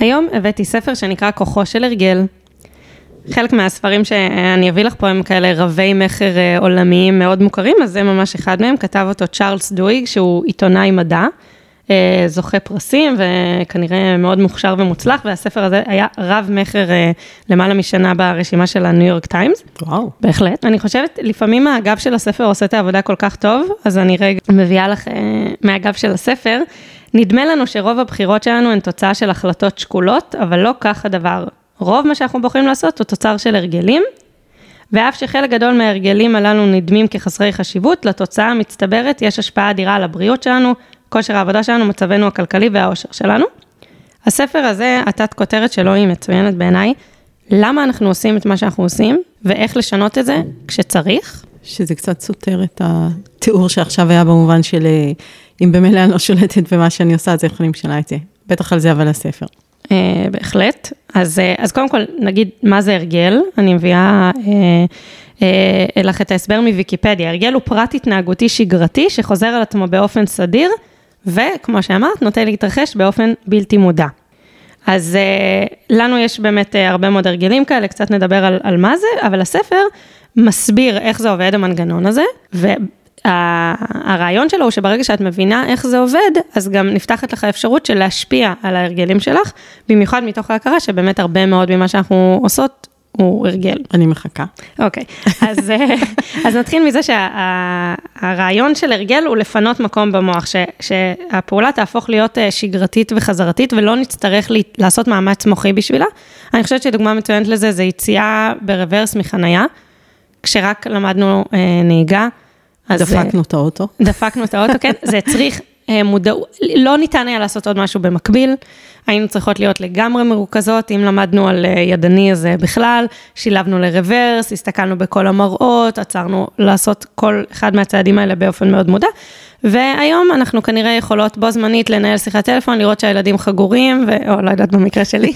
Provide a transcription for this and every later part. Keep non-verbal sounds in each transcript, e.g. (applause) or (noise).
היום הבאתי ספר שנקרא כוחו של הרגל. חלק מהספרים שאני אביא לך פה הם כאלה רבי מכר אה, עולמיים מאוד מוכרים, אז זה ממש אחד מהם, כתב אותו צ'ארלס דוויג, שהוא עיתונאי מדע, אה, זוכה פרסים וכנראה מאוד מוכשר ומוצלח, והספר הזה היה רב מכר אה, למעלה משנה ברשימה של הניו יורק טיימס. וואו. בהחלט. אני חושבת, לפעמים הגב של הספר עושה את העבודה כל כך טוב, אז אני רגע מביאה לך מהגב של הספר. נדמה לנו שרוב הבחירות שלנו הן תוצאה של החלטות שקולות, אבל לא כך הדבר. רוב מה שאנחנו בוחרים לעשות הוא תוצר של הרגלים, ואף שחלק גדול מההרגלים הללו נדמים כחסרי חשיבות, לתוצאה המצטברת יש השפעה אדירה על הבריאות שלנו, כושר העבודה שלנו, מצבנו הכלכלי והאושר שלנו. הספר הזה, התת כותרת שלו היא מצוינת בעיניי, למה אנחנו עושים את מה שאנחנו עושים, ואיך לשנות את זה כשצריך. שזה קצת סותר את התיאור שעכשיו היה במובן של אה, אם במילא אני לא שולטת במה שאני עושה, אז איך אני משנה את זה. בטח על זה אבל הספר. אה, בהחלט. אז, אה, אז קודם כל, נגיד, מה זה הרגל? אני מביאה אה, אה, לך את ההסבר מוויקיפדיה. הרגל הוא פרט התנהגותי שגרתי שחוזר על עצמו באופן סדיר, וכמו שאמרת, נוטה להתרחש באופן בלתי מודע. אז אה, לנו יש באמת אה, הרבה מאוד הרגלים כאלה, קצת נדבר על, על מה זה, אבל הספר מסביר איך זה עובד המנגנון הזה, והרעיון שלו הוא שברגע שאת מבינה איך זה עובד, אז גם נפתחת לך אפשרות של להשפיע על ההרגלים שלך, במיוחד מתוך ההכרה שבאמת הרבה מאוד ממה שאנחנו עושות הוא הרגל. אני מחכה. אוקיי, אז, אז נתחיל מזה שהרעיון של הרגל הוא לפנות מקום במוח, ש, שהפעולה תהפוך להיות אה, שגרתית וחזרתית ולא נצטרך לי, לעשות מאמץ מוחי בשבילה. אני חושבת שדוגמה מצוינת לזה זה יציאה ברוורס מחנייה, כשרק למדנו אה, נהיגה. אז דפקנו את האוטו. דפקנו את האוטו, כן, זה צריך אה, מודעות, לא ניתן היה לעשות עוד משהו במקביל, היינו צריכות להיות לגמרי מרוכזות, אם למדנו על אה, ידני אז בכלל, שילבנו לרוורס, הסתכלנו בכל המראות, עצרנו לעשות כל אחד מהצעדים האלה באופן מאוד מודע, והיום אנחנו כנראה יכולות בו זמנית לנהל שיחת טלפון, לראות שהילדים חגורים, ו... או לא יודעת במקרה שלי.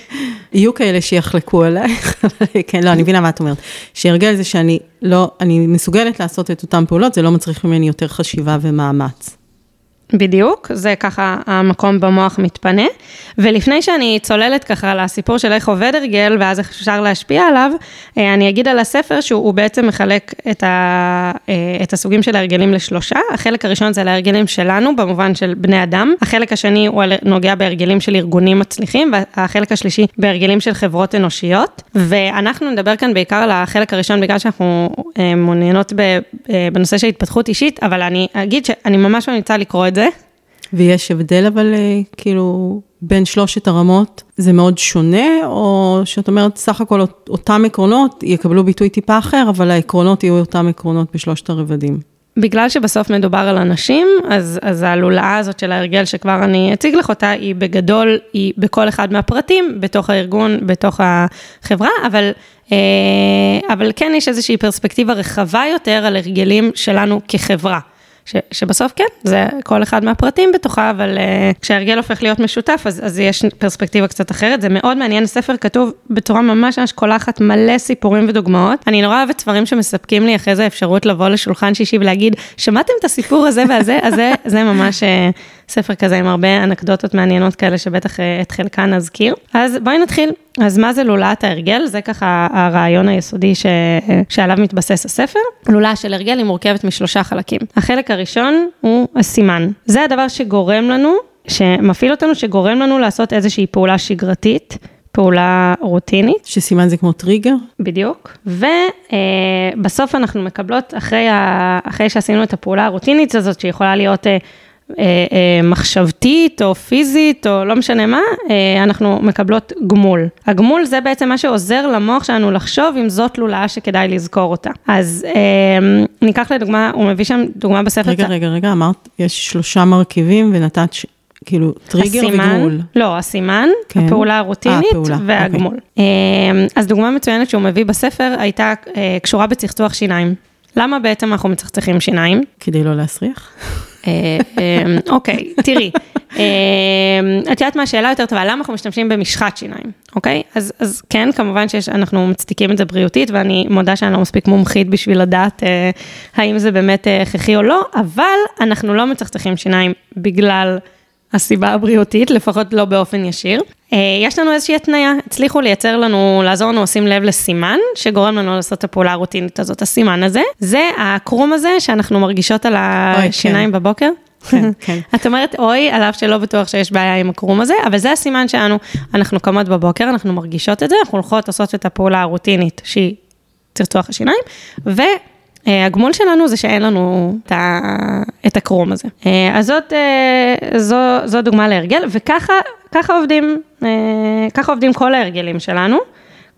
(laughs) יהיו כאלה שיחלקו עלייך, כן, לא, אני מבינה מה את אומרת. שהרגל זה שאני לא, אני מסוגלת לעשות את אותן פעולות, זה לא מצריך ממני יותר חשיבה ומאמץ. בדיוק, זה ככה המקום במוח מתפנה. ולפני שאני צוללת ככה לסיפור של איך עובד הרגל, ואז איך אפשר להשפיע עליו, אה, אני אגיד על הספר שהוא בעצם מחלק את, ה, אה, את הסוגים של ההרגלים לשלושה. החלק הראשון זה להרגלים שלנו, במובן של בני אדם. החלק השני הוא נוגע בהרגלים של ארגונים מצליחים, והחלק השלישי בהרגלים של חברות אנושיות. ואנחנו נדבר כאן בעיקר על החלק הראשון, בגלל שאנחנו אה, מעוניינות בנושא של התפתחות אישית, אבל אני אגיד שאני ממש ממליצה לקרוא את זה. ויש הבדל אבל אה, כאילו בין שלושת הרמות, זה מאוד שונה, או שאת אומרת סך הכל אותם עקרונות יקבלו ביטוי טיפה אחר, אבל העקרונות יהיו אותם עקרונות בשלושת הרבדים. בגלל שבסוף מדובר על אנשים, אז, אז הלולאה הזאת של ההרגל שכבר אני אציג לך אותה, היא בגדול, היא בכל אחד מהפרטים, בתוך הארגון, בתוך החברה, אבל, אה, אבל כן יש איזושהי פרספקטיבה רחבה יותר על הרגלים שלנו כחברה. ש, שבסוף כן, זה כל אחד מהפרטים בתוכה, אבל uh, כשההרגל הופך להיות משותף, אז, אז יש פרספקטיבה קצת אחרת. זה מאוד מעניין, הספר כתוב בצורה ממש ממש קולחת, מלא סיפורים ודוגמאות. אני נורא אוהבת ספרים שמספקים לי אחרי זה אפשרות לבוא לשולחן שישי ולהגיד, שמעתם את הסיפור הזה והזה, אז זה, זה ממש... Uh, ספר כזה עם הרבה אנקדוטות מעניינות כאלה שבטח אה, את חלקן נזכיר. אז בואי נתחיל. אז מה זה לולאת ההרגל? זה ככה הרעיון היסודי ש... שעליו מתבסס הספר. לולאה של הרגל היא מורכבת משלושה חלקים. החלק הראשון הוא הסימן. זה הדבר שגורם לנו, שמפעיל אותנו, שגורם לנו לעשות איזושהי פעולה שגרתית. פעולה רוטינית. שסימן זה כמו טריגר? בדיוק. ובסוף אה, אנחנו מקבלות, אחרי, ה, אחרי שעשינו את הפעולה הרוטינית הזאת, שיכולה להיות אה, אה, אה, מחשבתית או פיזית או לא משנה מה, אה, אנחנו מקבלות גמול. הגמול זה בעצם מה שעוזר למוח שלנו לחשוב אם זאת לולאה שכדאי לזכור אותה. אז ניקח לדוגמה, הוא מביא שם דוגמה בספר. רגע, רגע, רגע, אמרת, יש שלושה מרכיבים ונתת ש... כאילו טריגר הסימן, וגמול. לא, הסימן, כן. הפעולה הרוטינית הפעולה, והגמול. אוקיי. אז דוגמה מצוינת שהוא מביא בספר הייתה קשורה בצחצוח שיניים. למה בעצם אנחנו מצחצחים שיניים? כדי לא להסריח. אה, אה, אוקיי, תראי, אה, את יודעת מה השאלה יותר טובה, למה אנחנו משתמשים במשחת שיניים, אוקיי? אז, אז כן, כמובן שאנחנו מצדיקים את זה בריאותית, ואני מודה שאני לא מספיק מומחית בשביל לדעת האם זה באמת הכרחי או לא, אבל אנחנו לא מצחצחים שיניים בגלל הסיבה הבריאותית, לפחות לא באופן ישיר. אה, יש לנו איזושהי התניה, הצליחו לייצר לנו, לעזור לנו לשים לב לסימן, שגורם לנו לעשות את הפעולה הרוטינית הזאת, הסימן הזה, זה הקרום הזה שאנחנו מרגישות על השיניים כן. בבוקר. כן, (laughs) כן. את אומרת אוי, על אף שלא בטוח שיש בעיה עם הקרום הזה, אבל זה הסימן שלנו, אנחנו קמות בבוקר, אנחנו מרגישות את זה, אנחנו הולכות לעשות את הפעולה הרוטינית שהיא צרצוח השיניים, והגמול שלנו זה שאין לנו את, ה, את הקרום הזה. אה, אז זאת, אה, זו, זו דוגמה להרגל, וככה ככה עובדים, אה, ככה עובדים כל ההרגלים שלנו.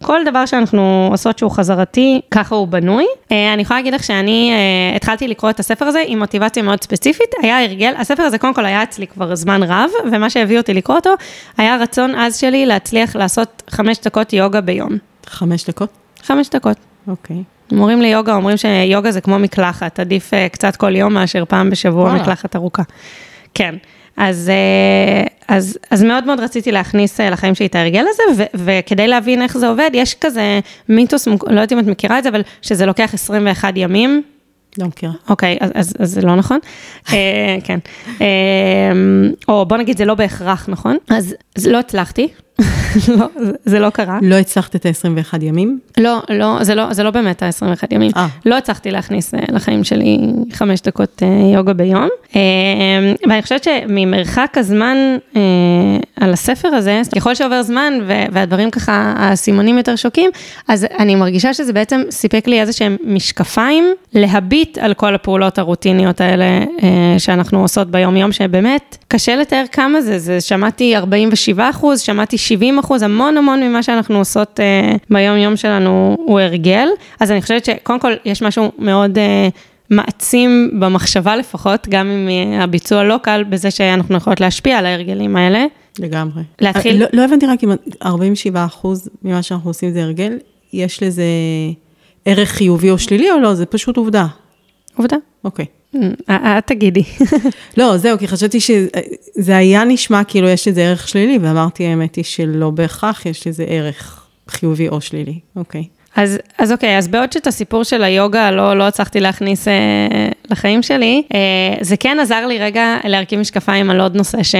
כל דבר שאנחנו עושות שהוא חזרתי, ככה הוא בנוי. אה, אני יכולה להגיד לך שאני אה, התחלתי לקרוא את הספר הזה עם מוטיבציה מאוד ספציפית, היה הרגל, הספר הזה קודם כל היה אצלי כבר זמן רב, ומה שהביא אותי לקרוא אותו, היה רצון עז שלי להצליח לעשות חמש דקות יוגה ביום. חמש דקות? חמש דקות. אוקיי. מורים ליוגה אומרים שיוגה זה כמו מקלחת, עדיף קצת כל יום מאשר פעם בשבוע וואלה. מקלחת ארוכה. כן. אז, אה, אז, אז מאוד מאוד רציתי להכניס אה, לחיים שלי את ההרגל הזה, ו, וכדי להבין איך זה עובד, יש כזה מיתוס, לא יודעת אם את מכירה את זה, אבל שזה לוקח 21 ימים. לא מכירה. אוקיי, אז, אז, אז זה לא נכון. (laughs) אה, כן. אה, או בוא נגיד, זה לא בהכרח נכון. אז, אז לא הצלחתי, (laughs) לא, זה- לא קרה. לא הצלחת את ה-21 ימים? לא, לא, זה לא, זה לא באמת ה-21 ימים. אה. לא הצלחתי להכניס אה, לחיים שלי חמש דקות אה, יוגה ביום. ואני חושבת שממרחק הזמן על הספר הזה, ככל שעובר זמן והדברים ככה, הסימונים יותר שוקים, אז אני מרגישה שזה בעצם סיפק לי איזה שהם משקפיים להביט על כל הפעולות הרוטיניות האלה שאנחנו עושות ביום-יום, שבאמת קשה לתאר כמה זה, זה שמעתי 47 אחוז, שמעתי 70 אחוז, המון המון ממה שאנחנו עושות אה, ביום-יום שלנו הוא הרגל. אז אני חושבת שקודם כל יש משהו מאוד אה, מעצים במחשבה לפחות, גם אם אה, הביצוע לא קל, בזה שאנחנו יכולות להשפיע על ההרגלים האלה. לגמרי. להתחיל- לא, לא הבנתי רק אם 47 אחוז ממה שאנחנו עושים זה הרגל, יש לזה ערך חיובי או שלילי או לא? זה פשוט עובדה. עובדה. אוקיי. אה, את תגידי. (laughs) לא, זהו, כי חשבתי שזה היה נשמע כאילו יש לזה ערך שלילי, ואמרתי, האמת היא שלא בהכרח יש לזה ערך חיובי או שלילי. אוקיי. אז, אז אוקיי, אז בעוד שאת הסיפור של היוגה לא, לא הצלחתי להכניס אה, לחיים שלי, אה, זה כן עזר לי רגע להרכיב משקפיים על עוד נושא ש,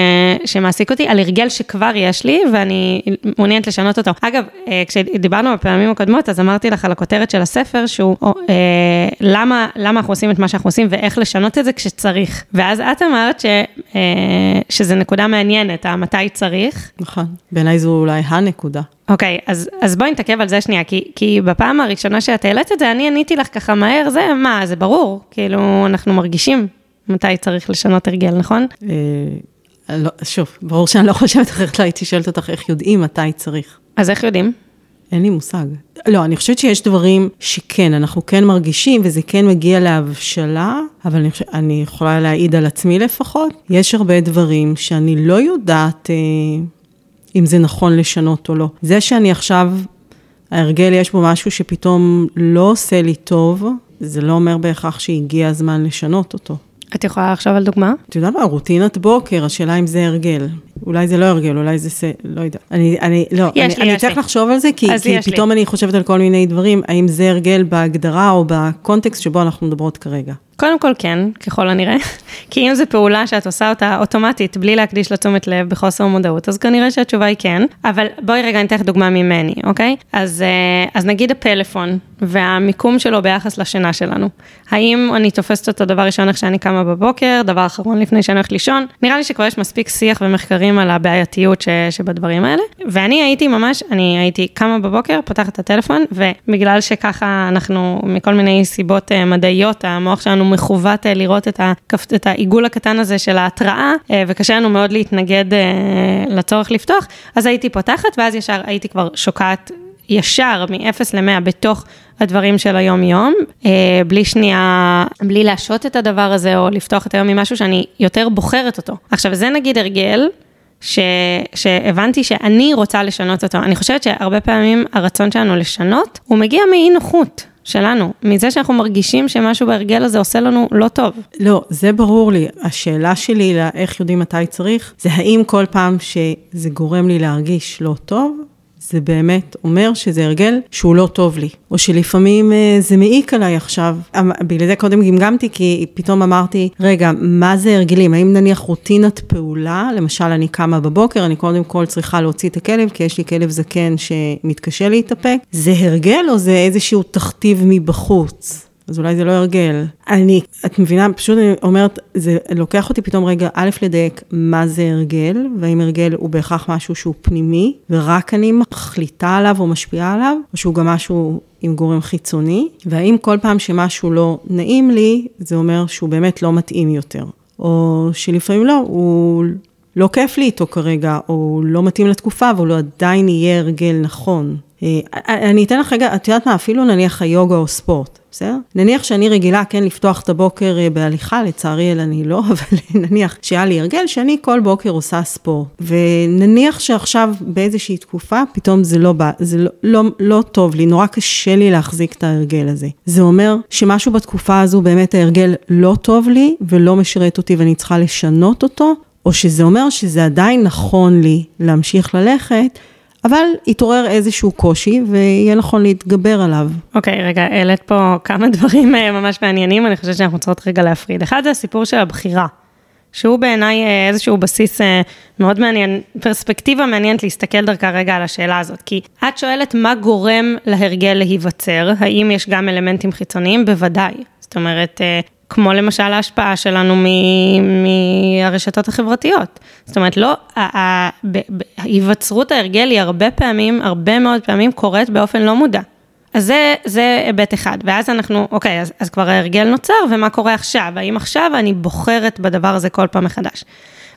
שמעסיק אותי, על הרגל שכבר יש לי ואני מעוניינת לשנות אותו. אגב, אה, כשדיברנו בפעמים הקודמות, אז אמרתי לך על הכותרת של הספר, שהוא אה, למה, למה אנחנו עושים את מה שאנחנו עושים ואיך לשנות את זה כשצריך. ואז את אמרת ש, אה, שזה נקודה מעניינת, המתי צריך. נכון. בעיניי זו אולי הנקודה. אוקיי, אז, אז בואי נתעכב על זה שנייה, כי, כי בפעם הראשונה שאת העלית את זה, אני עניתי לך ככה מהר, זה מה, זה ברור, כאילו, אנחנו מרגישים מתי צריך לשנות הרגל, נכון? אה, לא, שוב, ברור שאני לא חושבת אחרת, לא הייתי שואלת אותך איך יודעים מתי צריך. אז איך יודעים? אין לי מושג. לא, אני חושבת שיש דברים שכן, אנחנו כן מרגישים, וזה כן מגיע להבשלה, אבל אני, חושבת, אני יכולה להעיד על עצמי לפחות. יש הרבה דברים שאני לא יודעת אה, אם זה נכון לשנות או לא. זה שאני עכשיו, ההרגל יש בו משהו שפתאום לא עושה לי טוב, זה לא אומר בהכרח שהגיע הזמן לשנות אותו. את יכולה לחשוב על דוגמה? את יודעת מה, רוטינת בוקר, השאלה אם זה הרגל. אולי זה לא הרגל, אולי זה, ס... לא יודע. אני, אני, לא, אני, לי, אני צריך. לחשוב על זה, כי, כי יש לי. פתאום אני חושבת על כל מיני דברים, האם זה הרגל בהגדרה או בקונטקסט שבו אנחנו מדברות כרגע. קודם כל כן, ככל הנראה, (laughs) כי אם זו פעולה שאת עושה אותה אוטומטית, בלי להקדיש לה תשומת לב, בחוסר מודעות, אז כנראה שהתשובה היא כן, אבל בואי רגע אני אתן לך דוגמה ממני, אוקיי? אז, אה, אז נגיד הפלאפון והמיקום שלו ביחס לשינה שלנו. האם אני תופסת אותו דבר ראשון איך שאני קמה בבוקר, דבר אחרון לפני שאני הולכת לישון? נראה לי שכבר יש מספיק שיח ומחקרים על הבעייתיות ש, שבדברים האלה, ואני הייתי ממש, אני הייתי קמה בבוקר, פותחת את הטלפון, ובגלל שככה אנחנו, מכל מיני סיבות אה, מדעיות, המוח שלנו מכוות אה, לראות את, הכפ... את העיגול הקטן הזה של ההתראה, אה, וקשה לנו מאוד להתנגד לצורך לפתוח, אז הייתי פותחת, ואז ישר הייתי כבר שוקעת ישר מ-0 ל-100 בתוך הדברים של היום-יום, בלי שנייה, בלי להשעות את הדבר הזה, או לפתוח את היום ממשהו שאני יותר בוחרת אותו. עכשיו, זה נגיד הרגל. ש, שהבנתי שאני רוצה לשנות אותו. אני חושבת שהרבה פעמים הרצון שלנו לשנות, הוא מגיע מאי נוחות שלנו, מזה שאנחנו מרגישים שמשהו בהרגל הזה עושה לנו לא טוב. לא, זה ברור לי. השאלה שלי לאיך יודעים מתי צריך, זה האם כל פעם שזה גורם לי להרגיש לא טוב, זה באמת אומר שזה הרגל שהוא לא טוב לי, או שלפעמים אה, זה מעיק עליי עכשיו. אמ, בגלל זה קודם גמגמתי, כי פתאום אמרתי, רגע, מה זה הרגלים? האם נניח רוטינת פעולה, למשל אני קמה בבוקר, אני קודם כל צריכה להוציא את הכלב, כי יש לי כלב זקן שמתקשה להתאפק, זה הרגל או זה איזשהו תכתיב מבחוץ? אז אולי זה לא הרגל. אני, את מבינה, פשוט אני אומרת, זה לוקח אותי פתאום רגע, א', לדייק מה זה הרגל, והאם הרגל הוא בהכרח משהו שהוא פנימי, ורק אני מחליטה עליו או משפיעה עליו, או שהוא גם משהו עם גורם חיצוני, והאם כל פעם שמשהו לא נעים לי, זה אומר שהוא באמת לא מתאים יותר. או שלפעמים לא, הוא לא כיף לי איתו כרגע, או לא מתאים לתקופה, אבל הוא עדיין יהיה הרגל נכון. אה, אני אתן לך רגע, את יודעת מה, אפילו נניח היוגה או ספורט. בסדר? נניח שאני רגילה כן לפתוח את הבוקר אה, בהליכה, לצערי אלא אני לא, (laughs) אבל נניח שהיה לי הרגל שאני כל בוקר עושה ספורט. ונניח שעכשיו באיזושהי תקופה, פתאום זה לא בא, זה לא, לא, לא טוב לי, נורא קשה לי להחזיק את ההרגל הזה. זה אומר שמשהו בתקופה הזו באמת ההרגל לא טוב לי ולא משרת אותי ואני צריכה לשנות אותו, או שזה אומר שזה עדיין נכון לי להמשיך ללכת. אבל יתעורר איזשהו קושי ויהיה נכון להתגבר עליו. אוקיי, okay, רגע, העלית פה כמה דברים אה, ממש מעניינים, אני חושבת שאנחנו צריכות רגע להפריד. אחד זה הסיפור של הבחירה, שהוא בעיניי אה, איזשהו בסיס אה, מאוד מעניין, פרספקטיבה מעניינת להסתכל דרכה רגע על השאלה הזאת, כי את שואלת מה גורם להרגל להיווצר, האם יש גם אלמנטים חיצוניים? בוודאי. זאת אומרת, כמו למשל ההשפעה שלנו מהרשתות החברתיות. זאת אומרת, לא, היווצרות ההרגל היא הרבה פעמים, הרבה מאוד פעמים קורית באופן לא מודע. אז זה, זה היבט אחד, ואז אנחנו, אוקיי, אז, אז כבר ההרגל נוצר, ומה קורה עכשיו? האם עכשיו אני בוחרת בדבר הזה כל פעם מחדש?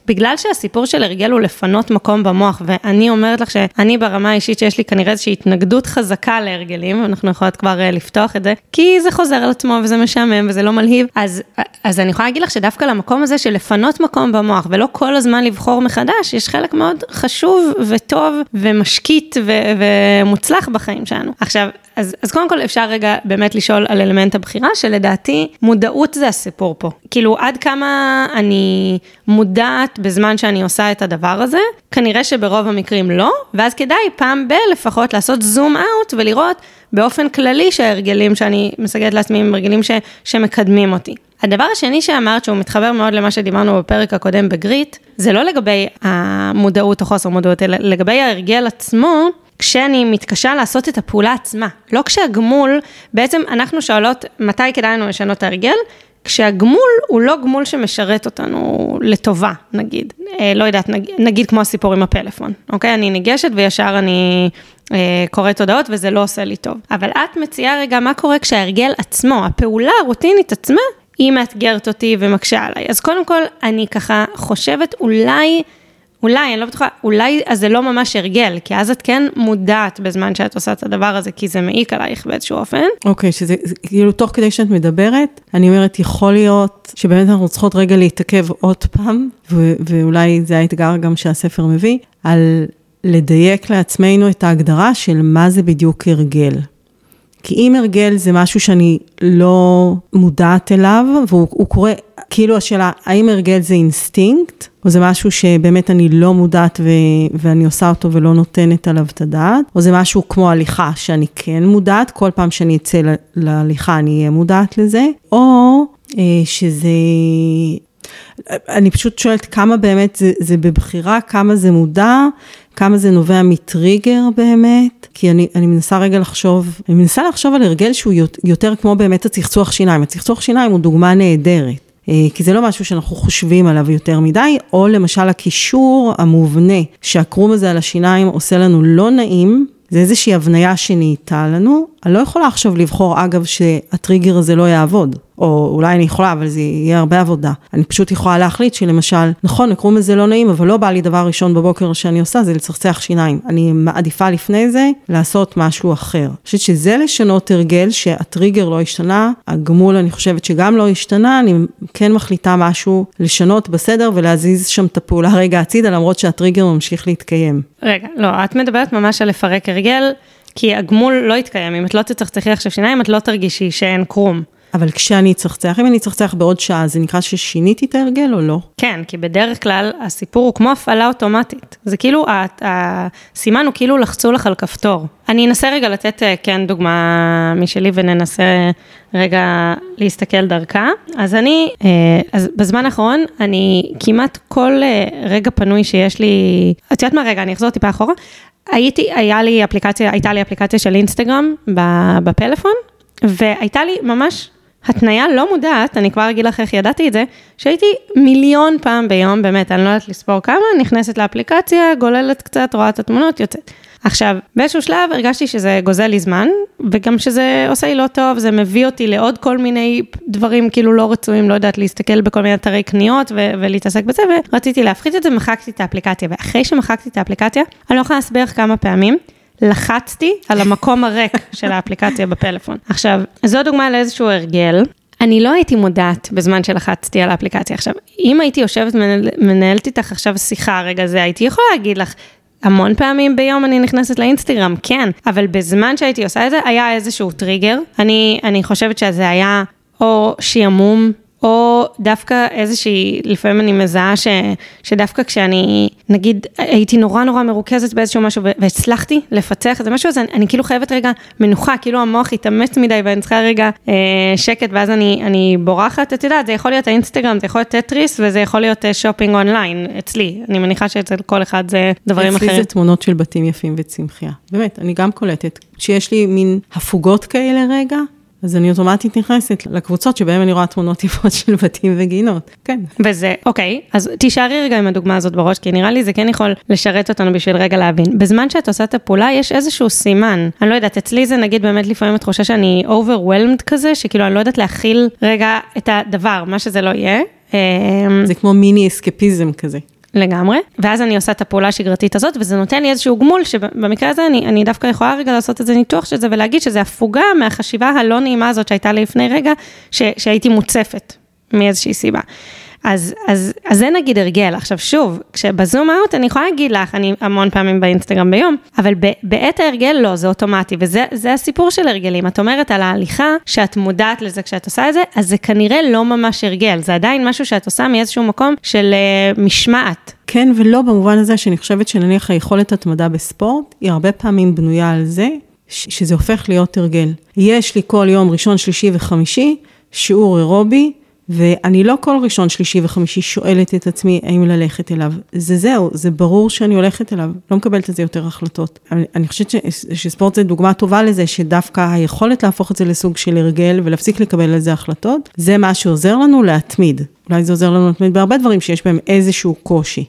בגלל שהסיפור של הרגל הוא לפנות מקום במוח, ואני אומרת לך שאני ברמה האישית שיש לי כנראה איזושהי התנגדות חזקה להרגלים, אנחנו יכולות כבר אה, לפתוח את זה, כי זה חוזר על עצמו וזה משעמם וזה לא מלהיב, אז, אז אני יכולה להגיד לך שדווקא למקום הזה של לפנות מקום במוח, ולא כל הזמן לבחור מחדש, יש חלק מאוד חשוב וטוב ומשקיט ו- ומוצלח בחיים שלנו. עכשיו, אז, אז קודם כל אפשר רגע באמת לשאול על אלמנט הבחירה, שלדעתי מודעות זה הסיפור פה. כאילו עד כמה אני מודעת בזמן שאני עושה את הדבר הזה, כנראה שברוב המקרים לא, ואז כדאי פעם ב- לפחות לעשות זום אאוט ולראות באופן כללי שההרגלים שאני מסגלת לעצמי הם הרגלים ש, שמקדמים אותי. הדבר השני שאמרת, שהוא מתחבר מאוד למה שדיברנו בפרק הקודם בגריט, זה לא לגבי המודעות או חוסר מודעות, אלא לגבי ההרגל עצמו, כשאני מתקשה לעשות את הפעולה עצמה, לא כשהגמול, בעצם אנחנו שואלות מתי כדאי לנו לשנות את ההרגל, כשהגמול הוא לא גמול שמשרת אותנו לטובה, נגיד. אה, לא יודעת, נגיד, נגיד כמו הסיפור עם הפלאפון, אוקיי? אני ניגשת וישר אני אה, קוראת הודעות וזה לא עושה לי טוב. אבל את מציעה רגע מה קורה כשההרגל עצמו, הפעולה הרוטינית עצמה, היא מאתגרת אותי ומקשה עליי. אז קודם כל, אני ככה חושבת אולי... אולי, אני לא בטוחה, אולי אז זה לא ממש הרגל, כי אז את כן מודעת בזמן שאת עושה את הדבר הזה, כי זה מעיק עלייך באיזשהו אופן. אוקיי, okay, שזה כאילו תוך כדי שאת מדברת, אני אומרת, יכול להיות שבאמת אנחנו צריכות רגע להתעכב עוד פעם, ו- ואולי זה האתגר גם שהספר מביא, על לדייק לעצמנו את ההגדרה של מה זה בדיוק הרגל. כי אם הרגל זה משהו שאני לא מודעת אליו, והוא קורה, כאילו השאלה, האם הרגל זה אינסטינקט, או זה משהו שבאמת אני לא מודעת ו- ואני עושה אותו ולא נותנת עליו את הדעת, או זה משהו כמו הליכה, שאני כן מודעת, כל פעם שאני אצא להליכה אני אהיה מודעת לזה, או אה, שזה אני פשוט שואלת כמה באמת זה, זה בבחירה, כמה זה מודע, כמה זה נובע מטריגר באמת, כי אני, אני מנסה רגע לחשוב, אני מנסה לחשוב על הרגל שהוא יותר כמו באמת הצחצוח שיניים. הצחצוח שיניים הוא דוגמה נהדרת. אה, כי זה לא משהו שאנחנו חושבים עליו יותר מדי, או למשל הקישור המובנה שהקרום הזה על השיניים עושה לנו לא נעים, זה איזושהי הבניה שנהייתה לנו, אני לא יכולה עכשיו לבחור, אגב, שהטריגר הזה לא יעבוד. או אולי אני יכולה, אבל זה יהיה הרבה עבודה. אני פשוט יכולה להחליט שלמשל, נכון, הקרום הזה לא נעים, אבל לא בא לי דבר ראשון בבוקר שאני עושה, זה לצחצח שיניים. אני מעדיפה לפני זה לעשות משהו אחר. אני חושבת שזה לשנות הרגל, שהטריגר לא השתנה, הגמול אני חושבת שגם לא השתנה, אני כן מחליטה משהו לשנות בסדר ולהזיז שם את הפעולה רגע הצידה, למרות שהטריגר ממשיך להתקיים. רגע, לא, את מדברת ממש על לפרק הרגל. כי הגמול לא יתקיים, אם את לא תצחצחי עכשיו שיניים, את לא תרגישי שאין קרום. אבל כשאני אצחצח, אם אני אצחצח בעוד שעה, זה נקרא ששיניתי את ההרגל או לא? כן, כי בדרך כלל הסיפור הוא כמו הפעלה אוטומטית. זה כאילו, הסימן הוא כאילו לחצו לך על כפתור. אני אנסה רגע לתת, אה, כן, דוגמה משלי וננסה רגע להסתכל דרכה. אז אני, אה, אז בזמן האחרון, אני כמעט כל אה, רגע פנוי שיש לי, את יודעת מה, רגע, אני אחזור טיפה אחורה. הייתי, היה לי אפליקציה, הייתה לי אפליקציה של אינסטגרם בפלאפון, והייתה לי ממש התניה לא מודעת, אני כבר אגיד לך איך ידעתי את זה, שהייתי מיליון פעם ביום, באמת, אני לא יודעת לספור כמה, נכנסת לאפליקציה, גוללת קצת, רואה את התמונות, יוצאת. עכשיו, באיזשהו שלב הרגשתי שזה גוזל לי זמן, וגם שזה עושה לי לא טוב, זה מביא אותי לעוד כל מיני דברים כאילו לא רצויים, לא יודעת, להסתכל בכל מיני אתרי קניות ו- ולהתעסק בזה, ורציתי להפחית את זה, מחקתי את האפליקציה, ואחרי שמחקתי את האפליקציה, אני לא יכולה להסביר כמה פעמים, לחצתי על המקום הריק של האפליקציה בפלאפון. עכשיו, זו דוגמה לאיזשהו הרגל. אני לא הייתי מודעת בזמן שלחצתי על האפליקציה. עכשיו, אם הייתי יושבת, מנהלת איתך עכשיו שיחה רגע זה, הייתי יכולה להגיד לך, המון פעמים ביום אני נכנסת לאינסטגרם, כן, אבל בזמן שהייתי עושה את זה, היה איזשהו טריגר. אני, אני חושבת שזה היה או שעמום או דווקא איזושהי, לפעמים אני מזהה ש, שדווקא כשאני, נגיד, הייתי נורא נורא מרוכזת באיזשהו משהו והצלחתי לפצח איזה משהו, אז אני, אני כאילו חייבת רגע מנוחה, כאילו המוח התאמץ מדי ואני צריכה רגע אה, שקט, ואז אני, אני בורחת, את יודעת, זה יכול להיות האינסטגרם, זה יכול להיות טטריס וזה יכול להיות אה, shopping online, אצלי. אני מניחה שאצל כל אחד זה דברים אצלי אחרים. אצלי זה תמונות של בתים יפים וצמחייה. באמת, אני גם קולטת. שיש לי מין הפוגות כאלה רגע, אז אני אוטומטית נכנסת לקבוצות שבהן אני רואה תמונות יפות של בתים וגינות, כן. וזה, אוקיי, אז תישארי רגע עם הדוגמה הזאת בראש, כי נראה לי זה כן יכול לשרת אותנו בשביל רגע להבין. בזמן שאת עושה את הפעולה, יש איזשהו סימן. אני לא יודעת, אצלי זה נגיד באמת לפעמים התחושה שאני overwhelmed כזה, שכאילו אני לא יודעת להכיל רגע את הדבר, מה שזה לא יהיה. זה כמו מיני אסקפיזם כזה. לגמרי, ואז אני עושה את הפעולה השגרתית הזאת, וזה נותן לי איזשהו גמול, שבמקרה הזה אני, אני דווקא יכולה רגע לעשות איזה ניתוח של זה, ולהגיד שזה הפוגה מהחשיבה הלא נעימה הזאת שהייתה לי לפני רגע, ש, שהייתי מוצפת מאיזושהי סיבה. אז, אז, אז זה נגיד הרגל. עכשיו שוב, כשבזום אאוט אני יכולה להגיד לך, אני המון פעמים באינסטגרם ביום, אבל ב, בעת ההרגל לא, זה אוטומטי, וזה הסיפור של הרגלים. את אומרת על ההליכה, שאת מודעת לזה כשאת עושה את זה, אז זה כנראה לא ממש הרגל, זה עדיין משהו שאת עושה מאיזשהו מקום של uh, משמעת. כן ולא במובן הזה שאני חושבת שנניח היכולת התמדה בספורט, היא הרבה פעמים בנויה על זה, שזה הופך להיות הרגל. יש לי כל יום ראשון, שלישי וחמישי, שיעור אירובי, ואני לא כל ראשון, שלישי וחמישי שואלת את עצמי האם ללכת אליו. זה זהו, זה ברור שאני הולכת אליו, לא מקבלת על זה יותר החלטות. אני, אני חושבת ש, שספורט זה דוגמה טובה לזה, שדווקא היכולת להפוך את זה לסוג של הרגל ולהפסיק לקבל על זה החלטות, זה מה שעוזר לנו להתמיד. אולי זה עוזר לנו להתמיד בהרבה דברים שיש בהם איזשהו קושי.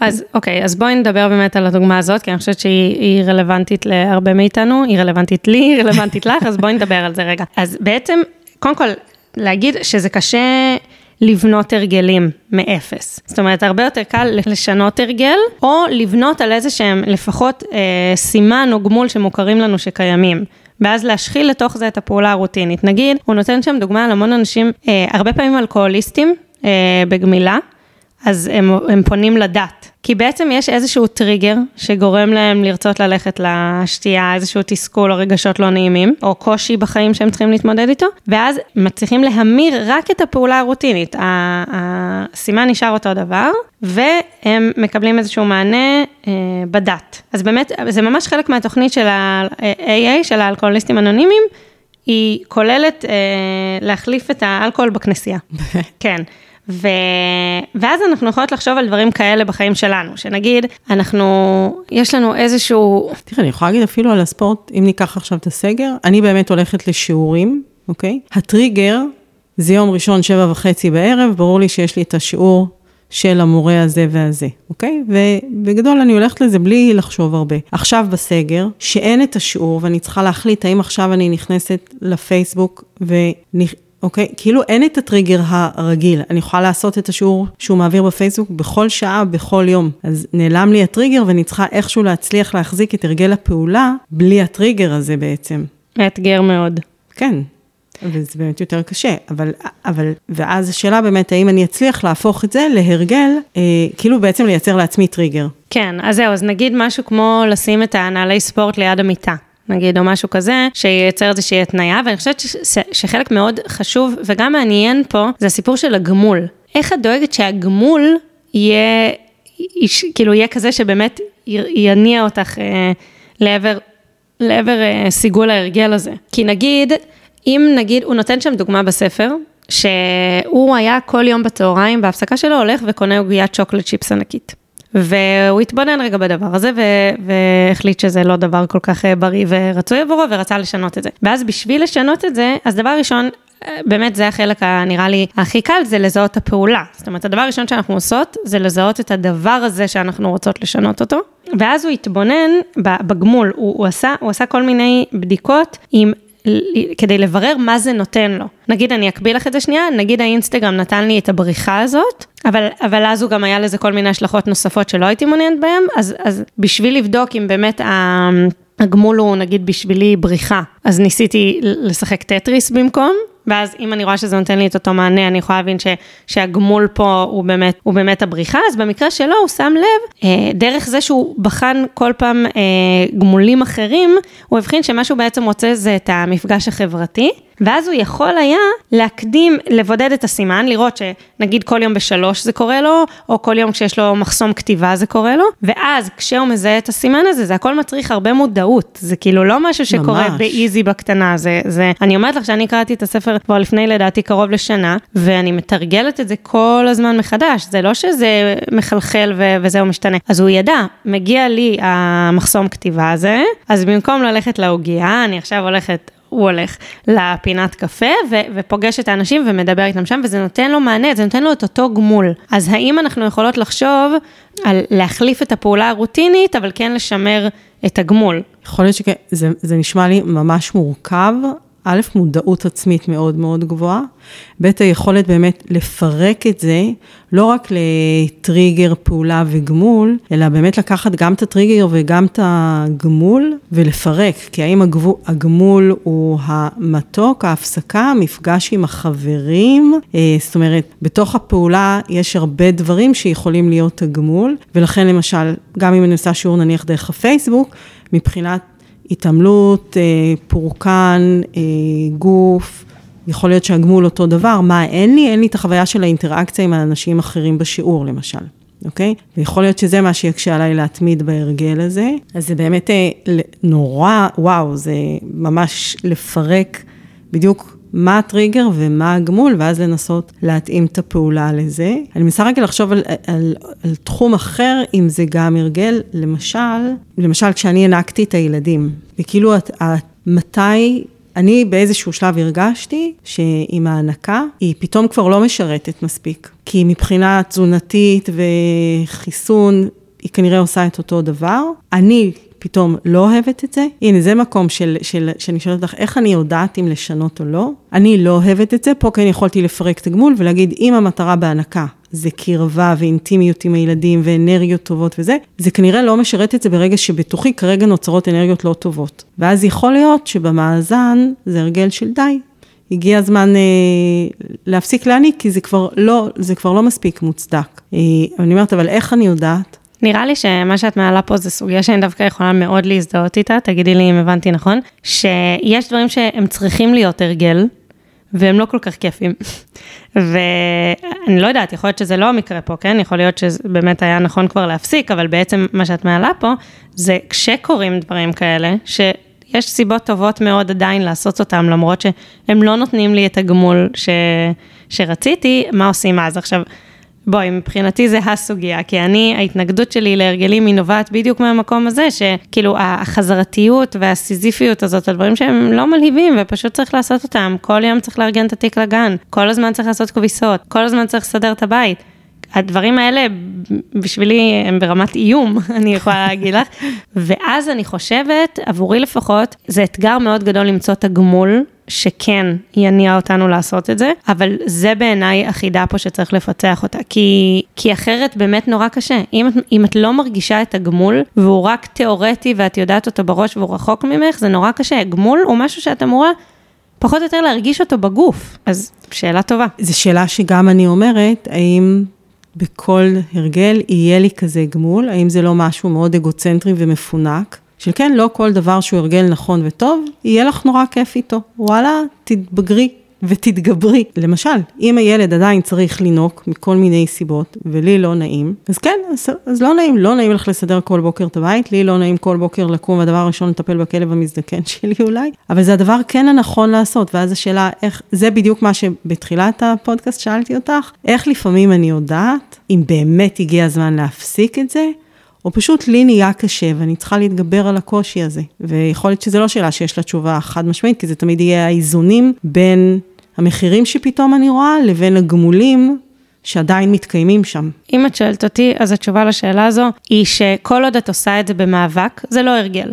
אז אוקיי, אז בואי נדבר באמת על הדוגמה הזאת, כי אני חושבת שהיא רלוונטית להרבה מאיתנו, היא רלוונטית לי, היא רלוונטית לך, אז בואי נדבר על זה רגע. אז בעצם, קודם כל, להגיד שזה קשה לבנות הרגלים מאפס. זאת אומרת, הרבה יותר קל לשנות הרגל, או לבנות על איזה שהם לפחות אה, סימן או גמול שמוכרים לנו שקיימים. ואז להשחיל לתוך זה את הפעולה הרוטינית. נגיד, הוא נותן שם דוגמה על המון אנשים, אה, הרבה פעמים אלכוהוליסטים אה, בגמילה, אז הם, הם פונים לדת. כי בעצם יש איזשהו טריגר שגורם להם לרצות ללכת לשתייה, איזשהו תסכול או רגשות לא נעימים, או קושי בחיים שהם צריכים להתמודד איתו, ואז מצליחים להמיר רק את הפעולה הרוטינית. הסימן נשאר אותו דבר, והם מקבלים איזשהו מענה אה, בדת. אז באמת, זה ממש חלק מהתוכנית של ה-AA, של האלכוהוליסטים אנונימיים, היא כוללת אה, להחליף את האלכוהול בכנסייה. (laughs) כן. ו... ואז אנחנו יכולות לחשוב על דברים כאלה בחיים שלנו, שנגיד, אנחנו, יש לנו איזשהו... תראה, אני יכולה להגיד אפילו על הספורט, אם ניקח עכשיו את הסגר, אני באמת הולכת לשיעורים, אוקיי? הטריגר זה יום ראשון, שבע וחצי בערב, ברור לי שיש לי את השיעור של המורה הזה והזה, אוקיי? ובגדול אני הולכת לזה בלי לחשוב הרבה. עכשיו בסגר, שאין את השיעור ואני צריכה להחליט האם עכשיו אני נכנסת לפייסבוק ונכ... אוקיי? כאילו אין את הטריגר הרגיל. אני יכולה לעשות את השיעור שהוא מעביר בפייסבוק בכל שעה, בכל יום. אז נעלם לי הטריגר ואני צריכה איכשהו להצליח להחזיק את הרגל הפעולה בלי הטריגר הזה בעצם. מאתגר מאוד. כן. וזה באמת יותר קשה, אבל, אבל, ואז השאלה באמת, האם אני אצליח להפוך את זה להרגל, אה, כאילו בעצם לייצר לעצמי טריגר. כן, אז זהו, אז נגיד משהו כמו לשים את הנעלי ספורט ליד המיטה. נגיד, או משהו כזה, שייצר איזושהי התניה, ואני חושבת ש, ש, שחלק מאוד חשוב וגם מעניין פה, זה הסיפור של הגמול. איך את דואגת שהגמול יהיה, יש, כאילו יהיה כזה שבאמת יניע אותך אה, לעבר, לעבר אה, סיגול ההרגל הזה. כי נגיד, אם נגיד, הוא נותן שם דוגמה בספר, שהוא היה כל יום בצהריים בהפסקה שלו הולך וקונה עוגיית שוקולד צ'יפס ענקית. והוא התבונן רגע בדבר הזה והחליט שזה לא דבר כל כך אה, בריא ורצוי עבורו ורצה לשנות את זה. ואז בשביל לשנות את זה, אז דבר ראשון, אה, באמת זה החלק הנראה לי הכי קל, זה לזהות את הפעולה. זאת אומרת, הדבר הראשון שאנחנו עושות, זה לזהות את הדבר הזה שאנחנו רוצות לשנות אותו. ואז הוא התבונן בגמול, הוא, הוא, עשה, הוא עשה כל מיני בדיקות עם כדי לברר מה זה נותן לו. נגיד, אני אקביל לך את זה שנייה, נגיד האינסטגרם נתן לי את הבריחה הזאת, אבל, אבל אז הוא גם היה לזה כל מיני השלכות נוספות שלא הייתי מעוניינת בהן, אז, אז בשביל לבדוק אם באמת הגמול הוא נגיד בשבילי בריחה, אז ניסיתי לשחק טטריס במקום, ואז אם אני רואה שזה נותן לי את אותו מענה, אני יכולה להבין ש, שהגמול פה הוא באמת, הוא באמת הבריחה, אז במקרה שלו הוא שם לב, אה, דרך זה שהוא בחן כל פעם אה, גמולים אחרים, הוא הבחין שמה שהוא בעצם רוצה זה את המפגש החברתי. ואז הוא יכול היה להקדים, לבודד את הסימן, לראות שנגיד כל יום בשלוש זה קורה לו, או כל יום כשיש לו מחסום כתיבה זה קורה לו, ואז כשהוא מזהה את הסימן הזה, זה הכל מצריך הרבה מודעות, זה כאילו לא משהו שקורה ממש. באיזי בקטנה, זה, זה, אני אומרת לך שאני קראתי את הספר כבר לפני לדעתי קרוב לשנה, ואני מתרגלת את זה כל הזמן מחדש, זה לא שזה מחלחל ו- וזהו משתנה. אז הוא ידע, מגיע לי המחסום כתיבה הזה, אז במקום ללכת לעוגייה, אני עכשיו הולכת הוא הולך לפינת קפה ו- ופוגש את האנשים ומדבר איתם שם, וזה נותן לו מענה, זה נותן לו את אותו גמול. אז האם אנחנו יכולות לחשוב על להחליף את הפעולה הרוטינית, אבל כן לשמר את הגמול? יכול להיות שכן, זה, זה נשמע לי ממש מורכב, א', מודעות עצמית מאוד מאוד גבוהה, ב', היכולת באמת לפרק את זה, לא רק לטריגר, פעולה וגמול, אלא באמת לקחת גם את הטריגר וגם את הגמול ולפרק, כי האם הגבול, הגמול הוא המתוק, ההפסקה, המפגש עם החברים, אה, זאת אומרת, בתוך הפעולה יש הרבה דברים שיכולים להיות הגמול, ולכן למשל, גם אם אני עושה שיעור נניח דרך הפייסבוק, מבחינת התעמלות, אה, פורקן, אה, גוף, יכול להיות שהגמול אותו דבר, מה אין לי? אין לי את החוויה של האינטראקציה עם האנשים אחרים בשיעור למשל, אוקיי? ויכול להיות שזה מה שיקשה עליי להתמיד בהרגל הזה. אז זה באמת אה, נורא, וואו, זה ממש לפרק בדיוק מה הטריגר ומה הגמול, ואז לנסות להתאים את הפעולה לזה. אני מנסה רגע לחשוב על, על, על תחום אחר, אם זה גם הרגל, למשל, למשל כשאני הענקתי את הילדים, וכאילו את, את, מתי אני באיזשהו שלב הרגשתי שעם ההנקה, היא פתאום כבר לא משרתת מספיק. כי מבחינה תזונתית וחיסון, היא כנראה עושה את אותו דבר. אני פתאום לא אוהבת את זה? הנה, זה מקום של, של, שאני שואלת אותך, איך אני יודעת אם לשנות או לא? אני לא אוהבת את זה, פה כן יכולתי לפרק את הגמול ולהגיד, אם המטרה בהנקה זה קרבה ואינטימיות עם הילדים ואנרגיות טובות וזה, זה כנראה לא משרת את זה ברגע שבתוכי כרגע נוצרות אנרגיות לא טובות. ואז יכול להיות שבמאזן זה הרגל של די. הגיע הזמן אה, להפסיק להעניק, כי זה כבר לא, זה כבר לא מספיק מוצדק. אה, אני אומרת, אבל איך אני יודעת? נראה לי שמה שאת מעלה פה זה סוגיה שאני דווקא יכולה מאוד להזדהות איתה, תגידי לי אם הבנתי נכון, שיש דברים שהם צריכים להיות הרגל, והם לא כל כך כיפים. (laughs) ואני לא יודעת, יכול להיות שזה לא המקרה פה, כן? יכול להיות שבאמת היה נכון כבר להפסיק, אבל בעצם מה שאת מעלה פה, זה כשקורים דברים כאלה, שיש סיבות טובות מאוד עדיין לעשות אותם, למרות שהם לא נותנים לי את הגמול ש... שרציתי, מה עושים אז? עכשיו, בואי, מבחינתי זה הסוגיה, כי אני, ההתנגדות שלי להרגלים היא נובעת בדיוק מהמקום הזה, שכאילו החזרתיות והסיזיפיות הזאת, הדברים שהם לא מלהיבים ופשוט צריך לעשות אותם. כל יום צריך לארגן את התיק לגן, כל הזמן צריך לעשות כביסות, כל הזמן צריך לסדר את הבית. הדברים האלה בשבילי הם ברמת איום, (laughs) אני יכולה להגיד לך. ואז אני חושבת, עבורי לפחות, זה אתגר מאוד גדול למצוא את הגמול שכן יניע אותנו לעשות את זה, אבל זה בעיניי החידה פה שצריך לפצח אותה, כי, כי אחרת באמת נורא קשה. אם, אם את לא מרגישה את הגמול, והוא רק תיאורטי ואת יודעת אותו בראש והוא רחוק ממך, זה נורא קשה. גמול הוא משהו שאת אמורה פחות או יותר להרגיש אותו בגוף, אז שאלה טובה. זו שאלה שגם אני אומרת, האם בכל הרגל יהיה לי כזה גמול, האם זה לא משהו מאוד אגוצנטרי ומפונק, של כן, לא כל דבר שהוא הרגל נכון וטוב, יהיה לך נורא כיף איתו. וואלה, תתבגרי, ותתגברי. למשל, אם הילד עדיין צריך לינוק מכל מיני סיבות, ולי לא נעים, אז כן, אז, אז לא נעים, לא נעים לך לסדר כל בוקר את הבית, לי לא נעים כל בוקר לקום, והדבר הראשון לטפל בכלב המזדקן (laughs) שלי אולי, אבל זה הדבר כן הנכון לעשות, ואז השאלה איך, זה בדיוק מה שבתחילת הפודקאסט שאלתי אותך, איך לפעמים אני יודעת, אם באמת הגיע הזמן להפסיק את זה, או פשוט לי נהיה קשה ואני צריכה להתגבר על הקושי הזה. ויכול להיות שזו לא שאלה שיש לה תשובה חד משמעית, כי זה תמיד יהיה האיזונים בין המחירים שפתאום אני רואה, לבין הגמולים שעדיין מתקיימים שם. אם את שואלת אותי, אז התשובה לשאלה הזו היא שכל עוד את עושה את זה במאבק, זה לא הרגל.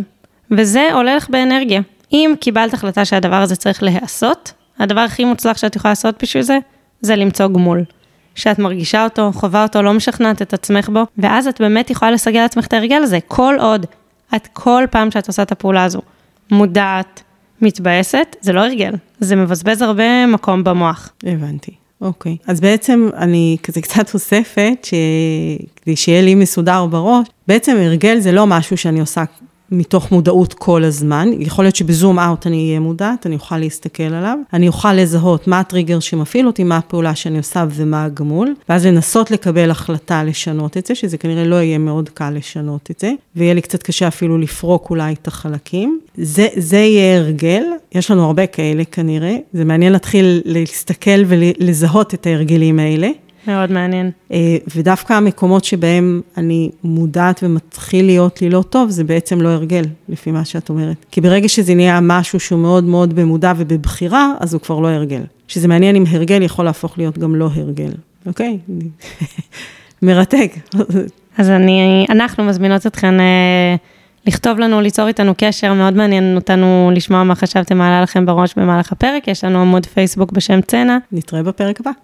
וזה עולה לך באנרגיה. אם קיבלת החלטה שהדבר הזה צריך להיעשות, הדבר הכי מוצלח שאת יכולה לעשות בשביל זה, זה למצוא גמול. שאת מרגישה אותו, חווה אותו, לא משכנעת את עצמך בו, ואז את באמת יכולה לסגל לעצמך את ההרגל הזה. כל עוד את כל פעם שאת עושה את הפעולה הזו, מודעת, מתבאסת, זה לא הרגל, זה מבזבז הרבה מקום במוח. הבנתי. אוקיי, אז בעצם אני כזה קצת אוספת, כדי שיהיה לי מסודר בראש, בעצם הרגל זה לא משהו שאני עושה מתוך מודעות כל הזמן. יכול להיות שבזום אאוט אני אהיה מודעת, אני אוכל להסתכל עליו. אני אוכל לזהות מה הטריגר שמפעיל אותי, מה הפעולה שאני עושה ומה הגמול, ואז לנסות לקבל החלטה לשנות את זה, שזה כנראה לא יהיה מאוד קל לשנות את זה, ויהיה לי קצת קשה אפילו לפרוק אולי את החלקים. זה, זה יהיה הרגל, יש לנו הרבה כאלה כנראה, זה מעניין להתחיל להסתכל ולזהות את ההרגלים האלה. מאוד מעניין. אה, ודווקא המקומות שבהם אני מודעת ומתחיל להיות לי לא טוב, זה בעצם לא הרגל, לפי מה שאת אומרת. כי ברגע שזה נהיה משהו שהוא מאוד מאוד במודע ובבחירה, אז הוא כבר לא הרגל. שזה מעניין אם הרגל יכול להפוך להיות גם לא הרגל, אוקיי? (laughs) מרתק. אז אני, אנחנו מזמינות אתכן אה, לכתוב לנו, ליצור איתנו קשר, מאוד מעניין אותנו לשמוע מה חשבתם, מה עלה לכם בראש במהלך הפרק, יש לנו עמוד פייסבוק בשם צנע. נתראה בפרק הבא.